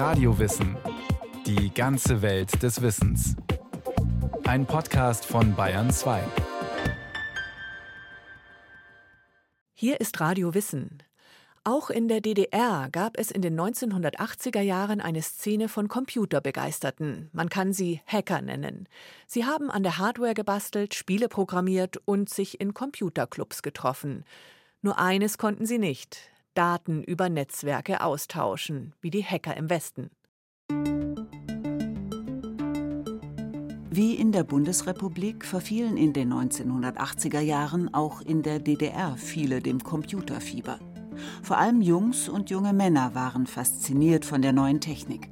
Radiowissen. Die ganze Welt des Wissens. Ein Podcast von Bayern 2. Hier ist Radio Wissen. Auch in der DDR gab es in den 1980er Jahren eine Szene von Computerbegeisterten. Man kann sie Hacker nennen. Sie haben an der Hardware gebastelt, Spiele programmiert und sich in Computerclubs getroffen. Nur eines konnten sie nicht: Daten über Netzwerke austauschen, wie die Hacker im Westen. Wie in der Bundesrepublik verfielen in den 1980er Jahren auch in der DDR viele dem Computerfieber. Vor allem Jungs und junge Männer waren fasziniert von der neuen Technik.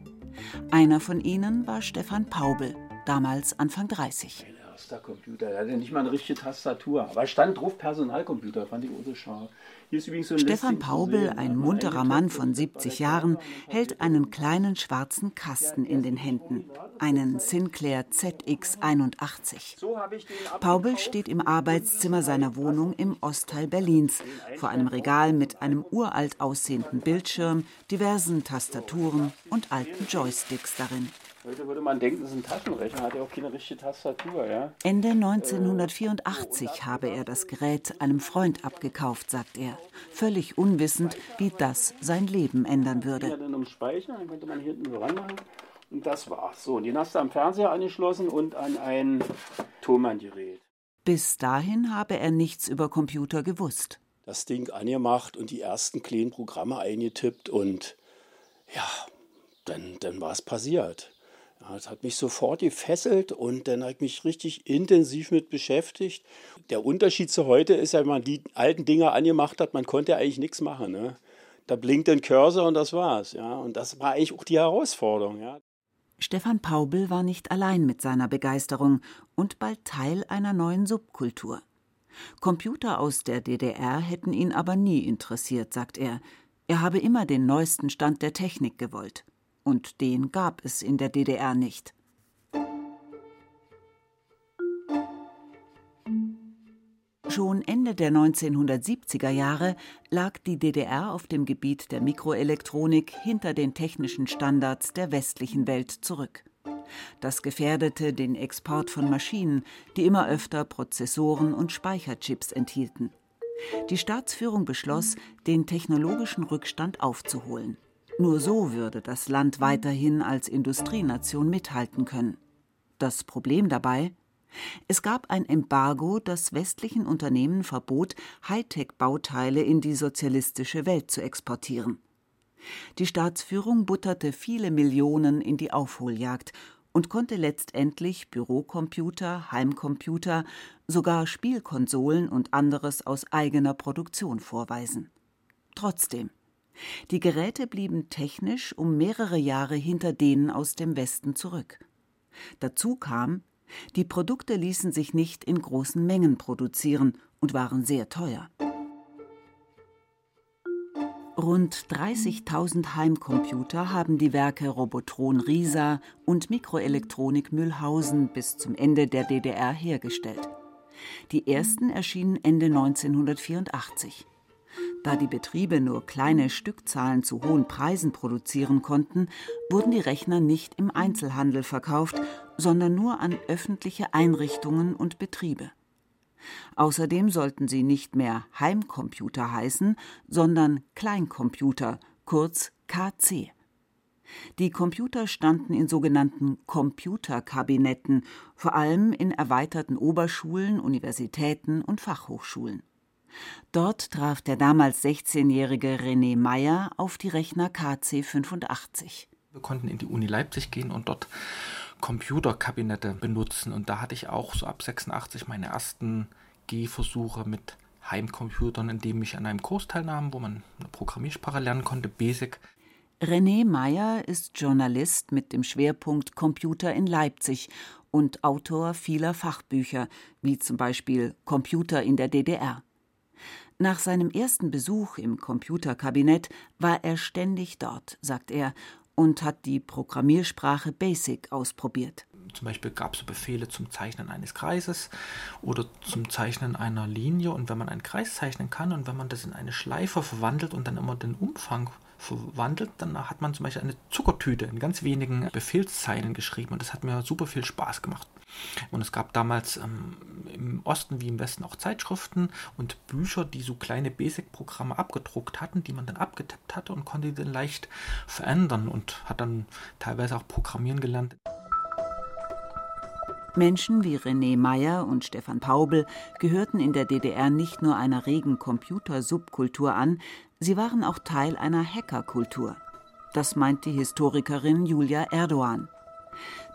Einer von ihnen war Stefan Paubel, damals Anfang 30. Mein erster Computer, der hatte nicht mal eine richtige Tastatur, aber stand drauf Personalcomputer, fand ich auch so scharf. So Stefan Paubel, ein munterer Mann von 70 Jahren, hält einen kleinen schwarzen Kasten in den Händen, einen Sinclair ZX81. Paubel steht im Arbeitszimmer seiner Wohnung im Ostteil Berlins, vor einem Regal mit einem uralt aussehenden Bildschirm, diversen Tastaturen und alten Joysticks darin. Heute würde man denken, das ist ein Taschenrechner, hat ja auch keine richtige Tastatur. Ja? Ende 1984 habe er das Gerät einem Freund abgekauft, sagt er, völlig unwissend, wie das sein Leben ändern würde. Ja, dann um Speicher, dann könnte man hier hinten so ranmachen. Und das war's. So, und den hast du am Fernseher angeschlossen und an ein Thomann-Gerät. Bis dahin habe er nichts über Computer gewusst. Das Ding angemacht und die ersten kleinen Programme eingetippt und ja, dann, dann war es passiert. Das hat mich sofort gefesselt und dann habe ich mich richtig intensiv mit beschäftigt. Der Unterschied zu heute ist ja, wenn man die alten Dinger angemacht hat, man konnte eigentlich nichts machen. Ne? Da blinkt ein Cursor und das war's. Ja? Und das war eigentlich auch die Herausforderung. Ja? Stefan Paubel war nicht allein mit seiner Begeisterung und bald Teil einer neuen Subkultur. Computer aus der DDR hätten ihn aber nie interessiert, sagt er. Er habe immer den neuesten Stand der Technik gewollt und den gab es in der DDR nicht. Schon Ende der 1970er Jahre lag die DDR auf dem Gebiet der Mikroelektronik hinter den technischen Standards der westlichen Welt zurück. Das gefährdete den Export von Maschinen, die immer öfter Prozessoren und Speicherchips enthielten. Die Staatsführung beschloss, den technologischen Rückstand aufzuholen. Nur so würde das Land weiterhin als Industrienation mithalten können. Das Problem dabei? Es gab ein Embargo, das westlichen Unternehmen verbot, Hightech-Bauteile in die sozialistische Welt zu exportieren. Die Staatsführung butterte viele Millionen in die Aufholjagd und konnte letztendlich Bürocomputer, Heimcomputer, sogar Spielkonsolen und anderes aus eigener Produktion vorweisen. Trotzdem, die Geräte blieben technisch um mehrere Jahre hinter denen aus dem Westen zurück. Dazu kam, die Produkte ließen sich nicht in großen Mengen produzieren und waren sehr teuer. Rund 30.000 Heimcomputer haben die Werke Robotron Risa und Mikroelektronik Mühlhausen bis zum Ende der DDR hergestellt. Die ersten erschienen Ende 1984. Da die Betriebe nur kleine Stückzahlen zu hohen Preisen produzieren konnten, wurden die Rechner nicht im Einzelhandel verkauft, sondern nur an öffentliche Einrichtungen und Betriebe. Außerdem sollten sie nicht mehr Heimcomputer heißen, sondern Kleincomputer, kurz KC. Die Computer standen in sogenannten Computerkabinetten, vor allem in erweiterten Oberschulen, Universitäten und Fachhochschulen. Dort traf der damals 16-jährige René Meyer auf die Rechner KC 85. Wir konnten in die Uni Leipzig gehen und dort Computerkabinette benutzen. Und da hatte ich auch so ab 86 meine ersten Gehversuche mit Heimcomputern, indem ich an einem Kurs teilnahm, wo man eine Programmiersprache lernen konnte, Basic. René Meyer ist Journalist mit dem Schwerpunkt Computer in Leipzig und Autor vieler Fachbücher, wie zum Beispiel Computer in der DDR. Nach seinem ersten Besuch im Computerkabinett war er ständig dort, sagt er, und hat die Programmiersprache BASIC ausprobiert. Zum Beispiel gab es so Befehle zum Zeichnen eines Kreises oder zum Zeichnen einer Linie. Und wenn man einen Kreis zeichnen kann und wenn man das in eine Schleife verwandelt und dann immer den Umfang verwandelt. Dann hat man zum Beispiel eine Zuckertüte in ganz wenigen Befehlszeilen geschrieben und das hat mir super viel Spaß gemacht. Und es gab damals ähm, im Osten wie im Westen auch Zeitschriften und Bücher, die so kleine Basic-Programme abgedruckt hatten, die man dann abgetippt hatte und konnte dann leicht verändern und hat dann teilweise auch Programmieren gelernt. Menschen wie René Meyer und Stefan Paubel gehörten in der DDR nicht nur einer regen Computersubkultur an, sie waren auch Teil einer Hackerkultur. Das meint die Historikerin Julia Erdogan.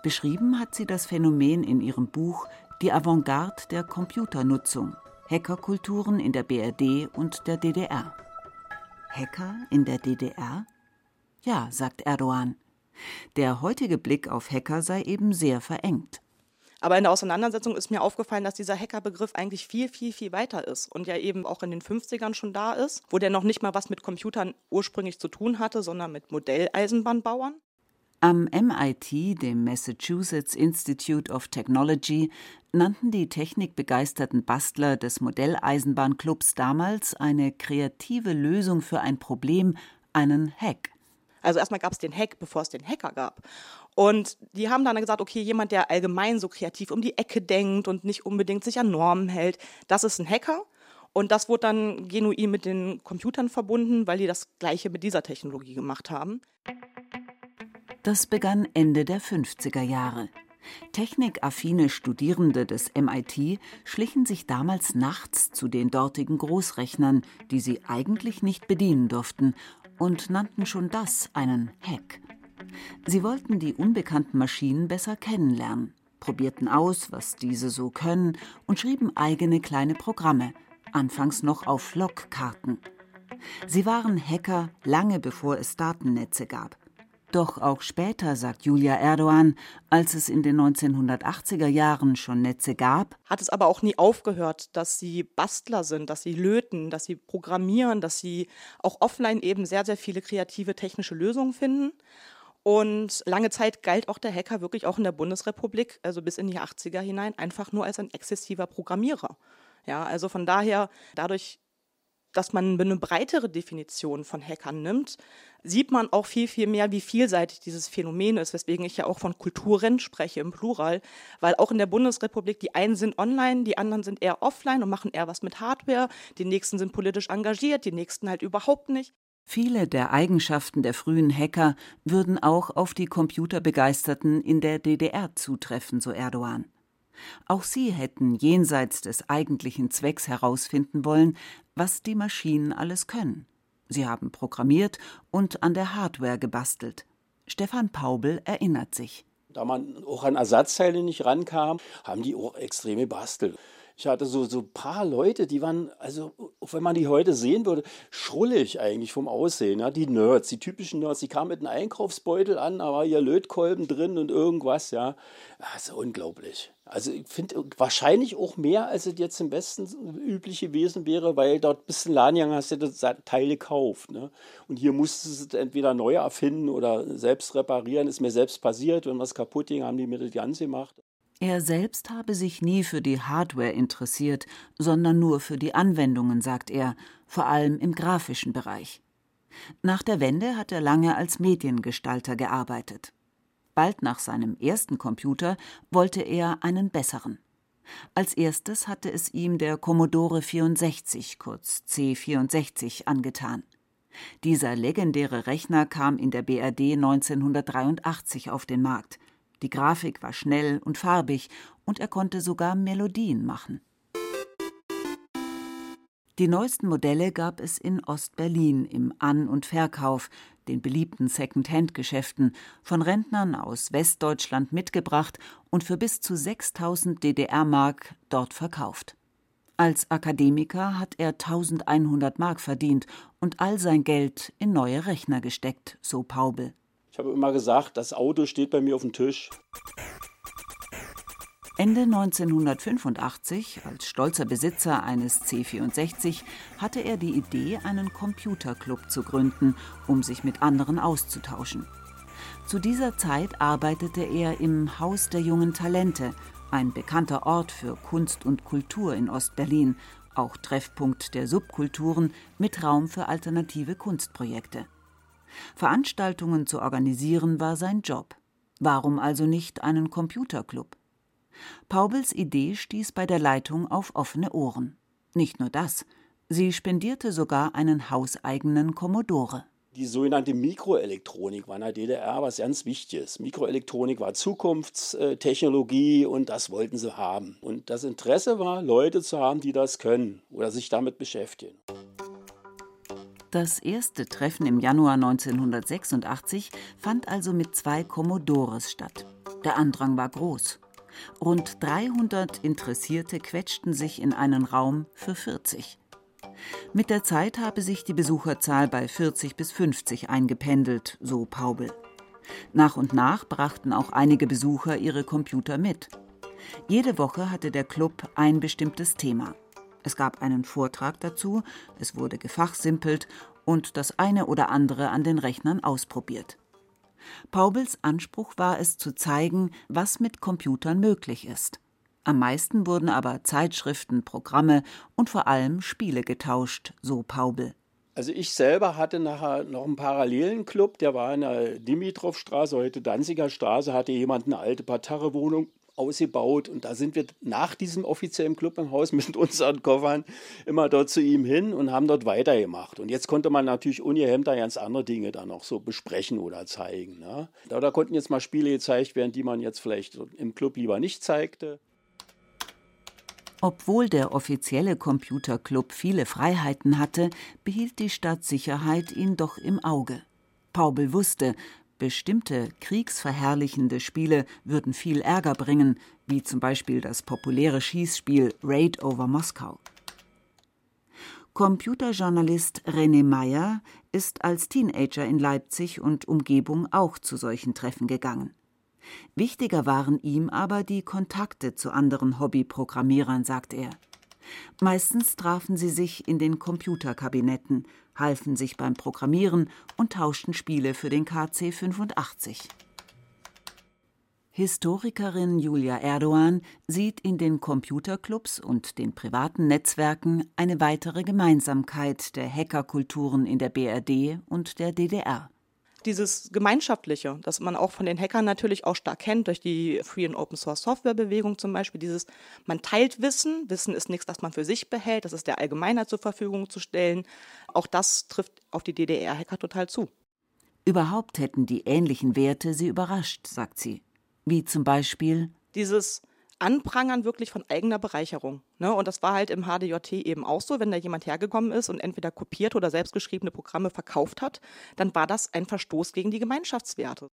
Beschrieben hat sie das Phänomen in ihrem Buch Die Avantgarde der Computernutzung. Hackerkulturen in der BRD und der DDR. Hacker in der DDR? Ja, sagt Erdogan. Der heutige Blick auf Hacker sei eben sehr verengt. Aber in der Auseinandersetzung ist mir aufgefallen, dass dieser Hackerbegriff eigentlich viel, viel, viel weiter ist und ja eben auch in den 50ern schon da ist, wo der noch nicht mal was mit Computern ursprünglich zu tun hatte, sondern mit Modelleisenbahnbauern. Am MIT, dem Massachusetts Institute of Technology, nannten die technikbegeisterten Bastler des Modelleisenbahnclubs damals eine kreative Lösung für ein Problem einen Hack. Also erstmal gab es den Hack, bevor es den Hacker gab. Und die haben dann gesagt, okay, jemand, der allgemein so kreativ um die Ecke denkt und nicht unbedingt sich an Normen hält, das ist ein Hacker. Und das wurde dann genuin mit den Computern verbunden, weil die das gleiche mit dieser Technologie gemacht haben. Das begann Ende der 50er Jahre. Technikaffine Studierende des MIT schlichen sich damals nachts zu den dortigen Großrechnern, die sie eigentlich nicht bedienen durften, und nannten schon das einen Hack. Sie wollten die unbekannten Maschinen besser kennenlernen, probierten aus, was diese so können und schrieben eigene kleine Programme, anfangs noch auf Logkarten. Sie waren Hacker lange bevor es Datennetze gab. Doch auch später, sagt Julia Erdogan, als es in den 1980er Jahren schon Netze gab, hat es aber auch nie aufgehört, dass sie Bastler sind, dass sie löten, dass sie programmieren, dass sie auch offline eben sehr, sehr viele kreative technische Lösungen finden. Und lange Zeit galt auch der Hacker wirklich auch in der Bundesrepublik, also bis in die 80er hinein, einfach nur als ein exzessiver Programmierer. Ja, also von daher, dadurch dass man eine breitere Definition von Hackern nimmt, sieht man auch viel, viel mehr, wie vielseitig dieses Phänomen ist, weswegen ich ja auch von Kulturen spreche im Plural, weil auch in der Bundesrepublik die einen sind online, die anderen sind eher offline und machen eher was mit Hardware, die nächsten sind politisch engagiert, die nächsten halt überhaupt nicht. Viele der Eigenschaften der frühen Hacker würden auch auf die Computerbegeisterten in der DDR zutreffen, so Erdogan. Auch sie hätten jenseits des eigentlichen Zwecks herausfinden wollen, was die Maschinen alles können. Sie haben programmiert und an der Hardware gebastelt. Stefan Paubel erinnert sich. Da man auch an Ersatzteile nicht rankam, haben die auch extreme bastelt. Ich hatte so, so ein paar Leute, die waren, also, wenn man die heute sehen würde, schrullig eigentlich vom Aussehen. Ja? Die Nerds, die typischen Nerds, die kamen mit einem Einkaufsbeutel an, war ihr Lötkolben drin und irgendwas, ja. Ist unglaublich. Also ich finde wahrscheinlich auch mehr, als es jetzt im Westen üblich gewesen wäre, weil dort bis in Lanyang hast du das Teil gekauft. Ne? Und hier musstest du es entweder neu erfinden oder selbst reparieren. Ist mir selbst passiert, wenn was kaputt ging, haben die mir das Ganze gemacht. Er selbst habe sich nie für die Hardware interessiert, sondern nur für die Anwendungen, sagt er, vor allem im grafischen Bereich. Nach der Wende hat er lange als Mediengestalter gearbeitet. Bald nach seinem ersten Computer wollte er einen besseren. Als erstes hatte es ihm der Commodore 64, kurz C64, angetan. Dieser legendäre Rechner kam in der BRD 1983 auf den Markt. Die Grafik war schnell und farbig und er konnte sogar Melodien machen. Die neuesten Modelle gab es in Ostberlin im An- und Verkauf, den beliebten Second-Hand-Geschäften, von Rentnern aus Westdeutschland mitgebracht und für bis zu 6000 DDR-Mark dort verkauft. Als Akademiker hat er 1100 Mark verdient und all sein Geld in neue Rechner gesteckt, so Paubel. Ich habe immer gesagt, das Auto steht bei mir auf dem Tisch. Ende 1985, als stolzer Besitzer eines C64, hatte er die Idee, einen Computerclub zu gründen, um sich mit anderen auszutauschen. Zu dieser Zeit arbeitete er im Haus der jungen Talente, ein bekannter Ort für Kunst und Kultur in Ostberlin, auch Treffpunkt der Subkulturen mit Raum für alternative Kunstprojekte. Veranstaltungen zu organisieren war sein Job. Warum also nicht einen Computerclub? Paubels Idee stieß bei der Leitung auf offene Ohren. Nicht nur das, sie spendierte sogar einen hauseigenen Commodore. Die sogenannte Mikroelektronik war in der DDR was ganz Wichtiges. Mikroelektronik war Zukunftstechnologie und das wollten sie haben. Und das Interesse war, Leute zu haben, die das können oder sich damit beschäftigen. Das erste Treffen im Januar 1986 fand also mit zwei Commodores statt. Der Andrang war groß. Rund 300 Interessierte quetschten sich in einen Raum für 40. Mit der Zeit habe sich die Besucherzahl bei 40 bis 50 eingependelt, so Paubel. Nach und nach brachten auch einige Besucher ihre Computer mit. Jede Woche hatte der Club ein bestimmtes Thema. Es gab einen Vortrag dazu, es wurde gefachsimpelt und das eine oder andere an den Rechnern ausprobiert. Paubels Anspruch war es zu zeigen, was mit Computern möglich ist. Am meisten wurden aber Zeitschriften, Programme und vor allem Spiele getauscht, so Paubel. Also ich selber hatte nachher noch einen parallelen Club, der war in der Dimitrovstraße, heute Danziger Straße, hatte jemand eine alte Parterre-Wohnung ausgebaut und da sind wir nach diesem offiziellen Club im Haus mit unseren Koffern immer dort zu ihm hin und haben dort weitergemacht. Und jetzt konnte man natürlich ungehemmt da ganz andere Dinge dann noch so besprechen oder zeigen. Ne? Da, da konnten jetzt mal Spiele gezeigt werden, die man jetzt vielleicht im Club lieber nicht zeigte. Obwohl der offizielle Computerclub viele Freiheiten hatte, behielt die Stadtsicherheit ihn doch im Auge. Paubel wusste, bestimmte kriegsverherrlichende Spiele würden viel Ärger bringen, wie zum Beispiel das populäre Schießspiel Raid over Moskau. Computerjournalist René Meyer ist als Teenager in Leipzig und Umgebung auch zu solchen Treffen gegangen. Wichtiger waren ihm aber die Kontakte zu anderen Hobbyprogrammierern, sagt er. Meistens trafen sie sich in den Computerkabinetten, halfen sich beim Programmieren und tauschten Spiele für den KC 85. Historikerin Julia Erdogan sieht in den Computerclubs und den privaten Netzwerken eine weitere Gemeinsamkeit der Hackerkulturen in der BRD und der DDR dieses Gemeinschaftliche, das man auch von den Hackern natürlich auch stark kennt, durch die Free and Open Source Software Bewegung zum Beispiel, dieses, man teilt Wissen, Wissen ist nichts, das man für sich behält, das ist der Allgemeinheit zur Verfügung zu stellen. Auch das trifft auf die DDR-Hacker total zu. Überhaupt hätten die ähnlichen Werte sie überrascht, sagt sie. Wie zum Beispiel dieses Anprangern wirklich von eigener Bereicherung. Ne? Und das war halt im HDJT eben auch so, wenn da jemand hergekommen ist und entweder kopiert oder selbstgeschriebene Programme verkauft hat, dann war das ein Verstoß gegen die Gemeinschaftswerte.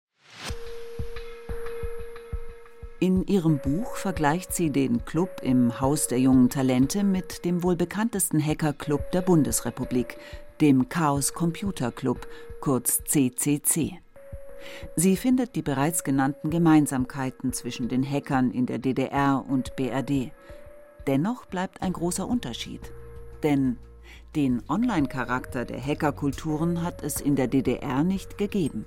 In ihrem Buch vergleicht sie den Club im Haus der jungen Talente mit dem wohl bekanntesten Hackerclub der Bundesrepublik, dem Chaos Computer Club, kurz CCC. Sie findet die bereits genannten Gemeinsamkeiten zwischen den Hackern in der DDR und BRD. Dennoch bleibt ein großer Unterschied. Denn den Online-Charakter der Hackerkulturen hat es in der DDR nicht gegeben.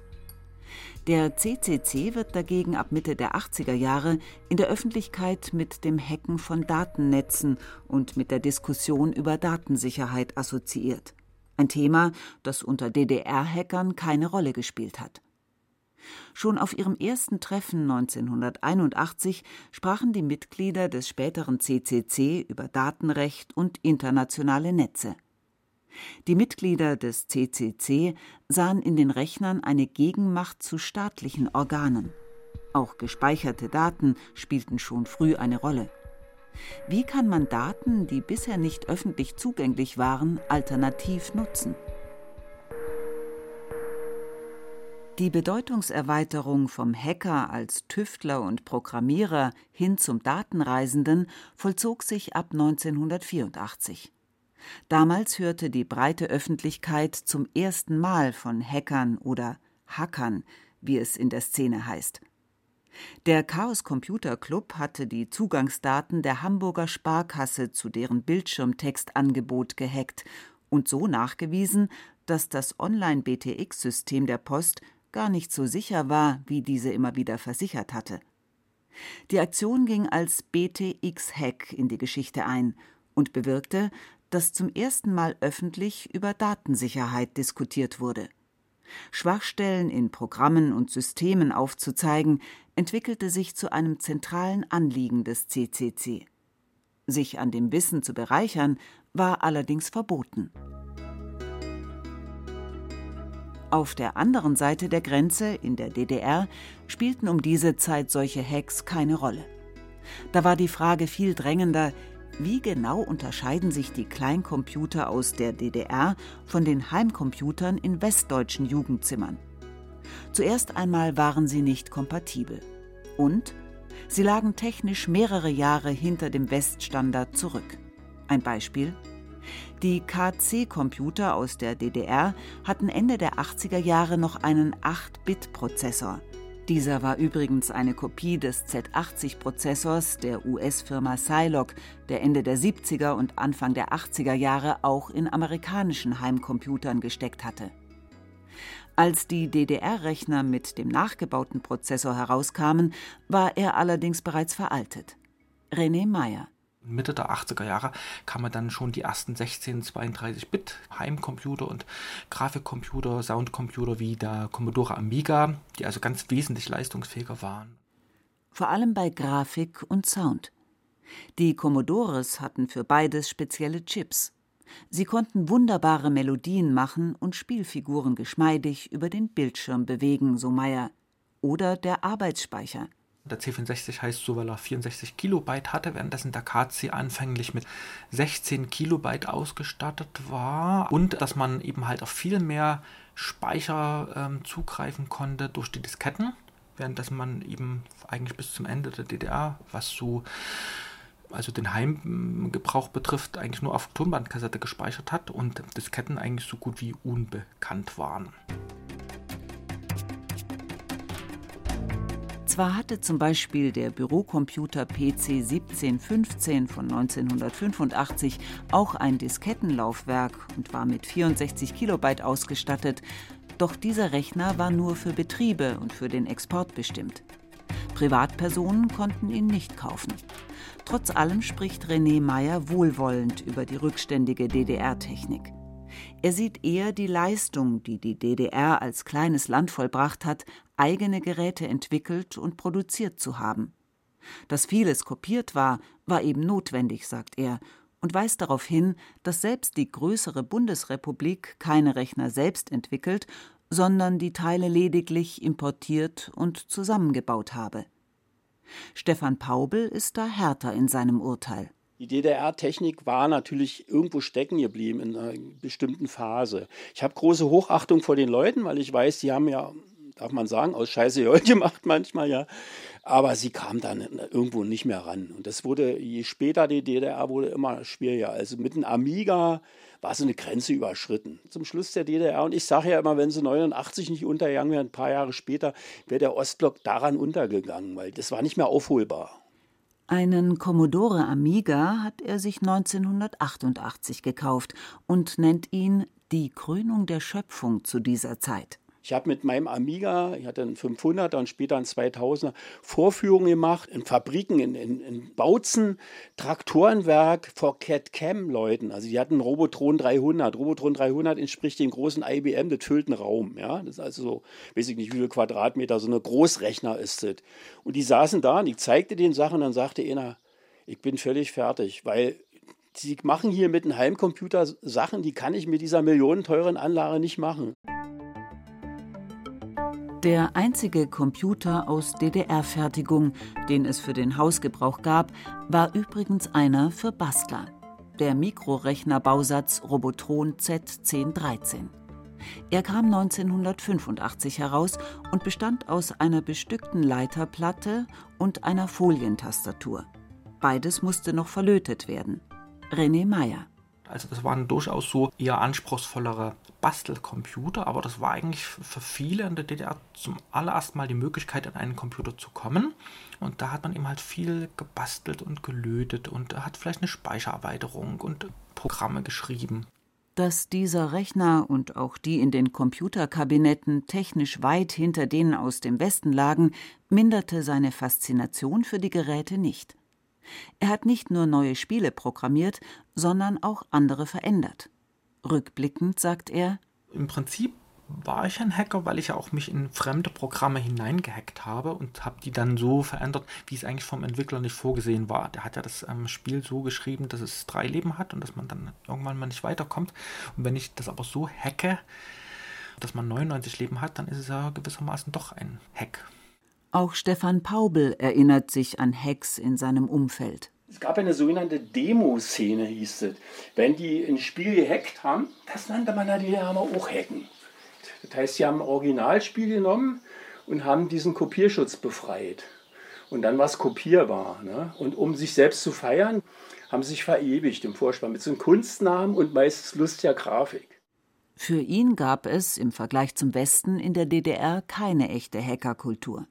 Der CCC wird dagegen ab Mitte der 80er Jahre in der Öffentlichkeit mit dem Hacken von Datennetzen und mit der Diskussion über Datensicherheit assoziiert. Ein Thema, das unter DDR-Hackern keine Rolle gespielt hat. Schon auf ihrem ersten Treffen 1981 sprachen die Mitglieder des späteren CCC über Datenrecht und internationale Netze. Die Mitglieder des CCC sahen in den Rechnern eine Gegenmacht zu staatlichen Organen. Auch gespeicherte Daten spielten schon früh eine Rolle. Wie kann man Daten, die bisher nicht öffentlich zugänglich waren, alternativ nutzen? Die Bedeutungserweiterung vom Hacker als Tüftler und Programmierer hin zum Datenreisenden vollzog sich ab 1984. Damals hörte die breite Öffentlichkeit zum ersten Mal von Hackern oder Hackern, wie es in der Szene heißt. Der Chaos Computer Club hatte die Zugangsdaten der Hamburger Sparkasse zu deren Bildschirmtextangebot gehackt und so nachgewiesen, dass das Online-BTX-System der Post gar nicht so sicher war, wie diese immer wieder versichert hatte. Die Aktion ging als BTX-Hack in die Geschichte ein und bewirkte, dass zum ersten Mal öffentlich über Datensicherheit diskutiert wurde. Schwachstellen in Programmen und Systemen aufzuzeigen, entwickelte sich zu einem zentralen Anliegen des CCC. Sich an dem Wissen zu bereichern, war allerdings verboten. Auf der anderen Seite der Grenze, in der DDR, spielten um diese Zeit solche Hacks keine Rolle. Da war die Frage viel drängender, wie genau unterscheiden sich die Kleincomputer aus der DDR von den Heimcomputern in westdeutschen Jugendzimmern? Zuerst einmal waren sie nicht kompatibel. Und sie lagen technisch mehrere Jahre hinter dem Weststandard zurück. Ein Beispiel? Die KC-Computer aus der DDR hatten Ende der 80er Jahre noch einen 8-Bit-Prozessor. Dieser war übrigens eine Kopie des Z80-Prozessors der US-Firma Zilog, der Ende der 70er und Anfang der 80er Jahre auch in amerikanischen Heimcomputern gesteckt hatte. Als die DDR-Rechner mit dem nachgebauten Prozessor herauskamen, war er allerdings bereits veraltet. René Meyer Mitte der 80er Jahre kamen dann schon die ersten 16, 32-Bit Heimcomputer und Grafikcomputer, Soundcomputer wie der Commodore Amiga, die also ganz wesentlich leistungsfähiger waren. Vor allem bei Grafik und Sound. Die Commodores hatten für beides spezielle Chips. Sie konnten wunderbare Melodien machen und Spielfiguren geschmeidig über den Bildschirm bewegen, so Meyer. Oder der Arbeitsspeicher. Der C64 heißt so, weil er 64 Kilobyte hatte, währenddessen der KC anfänglich mit 16 Kilobyte ausgestattet war und dass man eben halt auf viel mehr Speicher ähm, zugreifen konnte durch die Disketten, währenddessen man eben eigentlich bis zum Ende der DDR, was so also den Heimgebrauch betrifft, eigentlich nur auf Tonbandkassette gespeichert hat und Disketten eigentlich so gut wie unbekannt waren. Zwar hatte zum Beispiel der Bürocomputer PC 1715 von 1985 auch ein Diskettenlaufwerk und war mit 64 Kilobyte ausgestattet, doch dieser Rechner war nur für Betriebe und für den Export bestimmt. Privatpersonen konnten ihn nicht kaufen. Trotz allem spricht René Meyer wohlwollend über die rückständige DDR-Technik. Er sieht eher die Leistung, die die DDR als kleines Land vollbracht hat, eigene Geräte entwickelt und produziert zu haben. Dass vieles kopiert war, war eben notwendig, sagt er, und weist darauf hin, dass selbst die größere Bundesrepublik keine Rechner selbst entwickelt, sondern die Teile lediglich importiert und zusammengebaut habe. Stefan Paubel ist da härter in seinem Urteil. Die DDR-Technik war natürlich irgendwo stecken geblieben in einer bestimmten Phase. Ich habe große Hochachtung vor den Leuten, weil ich weiß, die haben ja, darf man sagen, aus Scheiße Gold gemacht manchmal ja. Aber sie kam dann irgendwo nicht mehr ran. Und das wurde, je später die DDR wurde, immer schwieriger. Also mit einem Amiga war so eine Grenze überschritten. Zum Schluss der DDR. Und ich sage ja immer, wenn sie 89 nicht untergegangen wäre, ein paar Jahre später, wäre der Ostblock daran untergegangen, weil das war nicht mehr aufholbar. Einen Commodore Amiga hat er sich 1988 gekauft und nennt ihn die Krönung der Schöpfung zu dieser Zeit. Ich habe mit meinem Amiga, ich hatte einen 500er und später einen 2000er, Vorführungen gemacht in Fabriken, in, in, in Bautzen, Traktorenwerk vor CAD-Cam-Leuten. Also die hatten einen Robotron 300. Robotron 300 entspricht dem großen IBM, das füllt einen Raum. Ja? Das ist also so, weiß ich nicht, wie viele Quadratmeter, so ein Großrechner ist das. Und die saßen da und ich zeigte den Sachen und dann sagte einer, ich bin völlig fertig, weil sie machen hier mit einem Heimcomputer Sachen, die kann ich mit dieser millionenteuren Anlage nicht machen. Der einzige Computer aus DDR-Fertigung, den es für den Hausgebrauch gab, war übrigens einer für Bastler, der Mikrorechnerbausatz Robotron Z1013. Er kam 1985 heraus und bestand aus einer bestückten Leiterplatte und einer Folientastatur. Beides musste noch verlötet werden. René Meyer. Also das waren durchaus so eher anspruchsvollere Bastelcomputer, aber das war eigentlich für viele in der DDR zum allerersten Mal die Möglichkeit, an einen Computer zu kommen. Und da hat man eben halt viel gebastelt und gelötet und hat vielleicht eine Speichererweiterung und Programme geschrieben. Dass dieser Rechner und auch die in den Computerkabinetten technisch weit hinter denen aus dem Westen lagen, minderte seine Faszination für die Geräte nicht. Er hat nicht nur neue Spiele programmiert, sondern auch andere verändert. Rückblickend sagt er: Im Prinzip war ich ein Hacker, weil ich ja auch mich in fremde Programme hineingehackt habe und habe die dann so verändert, wie es eigentlich vom Entwickler nicht vorgesehen war. Der hat ja das ähm, Spiel so geschrieben, dass es drei Leben hat und dass man dann irgendwann mal nicht weiterkommt. Und wenn ich das aber so hacke, dass man 99 Leben hat, dann ist es ja gewissermaßen doch ein Hack. Auch Stefan Paubel erinnert sich an Hacks in seinem Umfeld. Es gab eine sogenannte Demo-Szene, hieß es. Wenn die ein Spiel gehackt haben, das nannte man dann ja auch Hacken. Das heißt, sie haben ein Originalspiel genommen und haben diesen Kopierschutz befreit. Und dann war es kopierbar. Ne? Und um sich selbst zu feiern, haben sie sich verewigt im Vorspann mit so einem Kunstnamen und meistens lustiger Grafik. Für ihn gab es im Vergleich zum Westen in der DDR keine echte Hackerkultur.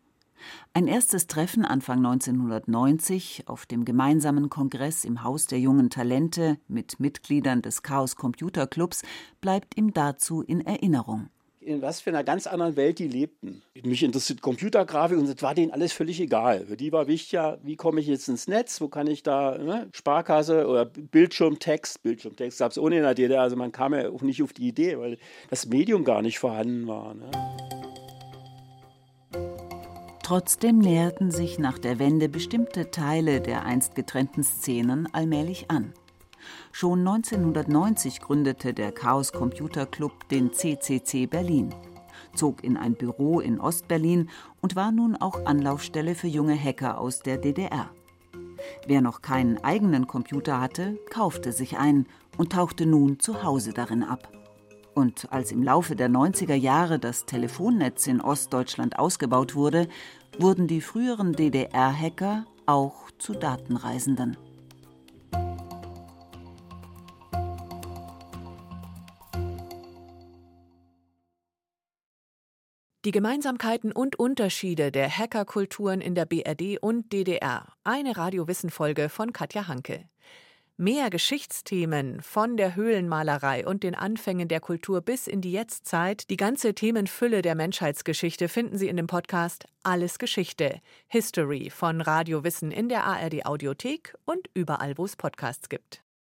Ein erstes Treffen Anfang 1990 auf dem gemeinsamen Kongress im Haus der jungen Talente mit Mitgliedern des Chaos Computer Clubs bleibt ihm dazu in Erinnerung. In was für einer ganz anderen Welt die lebten. Mich interessiert Computergrafik und das war denen alles völlig egal. Für die war wichtig, wie komme ich jetzt ins Netz, wo kann ich da, ne? Sparkasse oder Bildschirmtext. Bildschirmtext gab es ohne in der DDR, also man kam ja auch nicht auf die Idee, weil das Medium gar nicht vorhanden war. Ne? Trotzdem näherten sich nach der Wende bestimmte Teile der einst getrennten Szenen allmählich an. Schon 1990 gründete der Chaos Computer Club den CCC Berlin, zog in ein Büro in Ostberlin und war nun auch Anlaufstelle für junge Hacker aus der DDR. Wer noch keinen eigenen Computer hatte, kaufte sich einen und tauchte nun zu Hause darin ab. Und als im Laufe der 90er Jahre das Telefonnetz in Ostdeutschland ausgebaut wurde, wurden die früheren DDR-Hacker auch zu Datenreisenden. Die Gemeinsamkeiten und Unterschiede der Hackerkulturen in der BRD und DDR. Eine Radiowissen-Folge von Katja Hanke. Mehr Geschichtsthemen von der Höhlenmalerei und den Anfängen der Kultur bis in die Jetztzeit, die ganze Themenfülle der Menschheitsgeschichte finden Sie in dem Podcast Alles Geschichte, History von Radio Wissen in der ARD Audiothek und überall, wo es Podcasts gibt.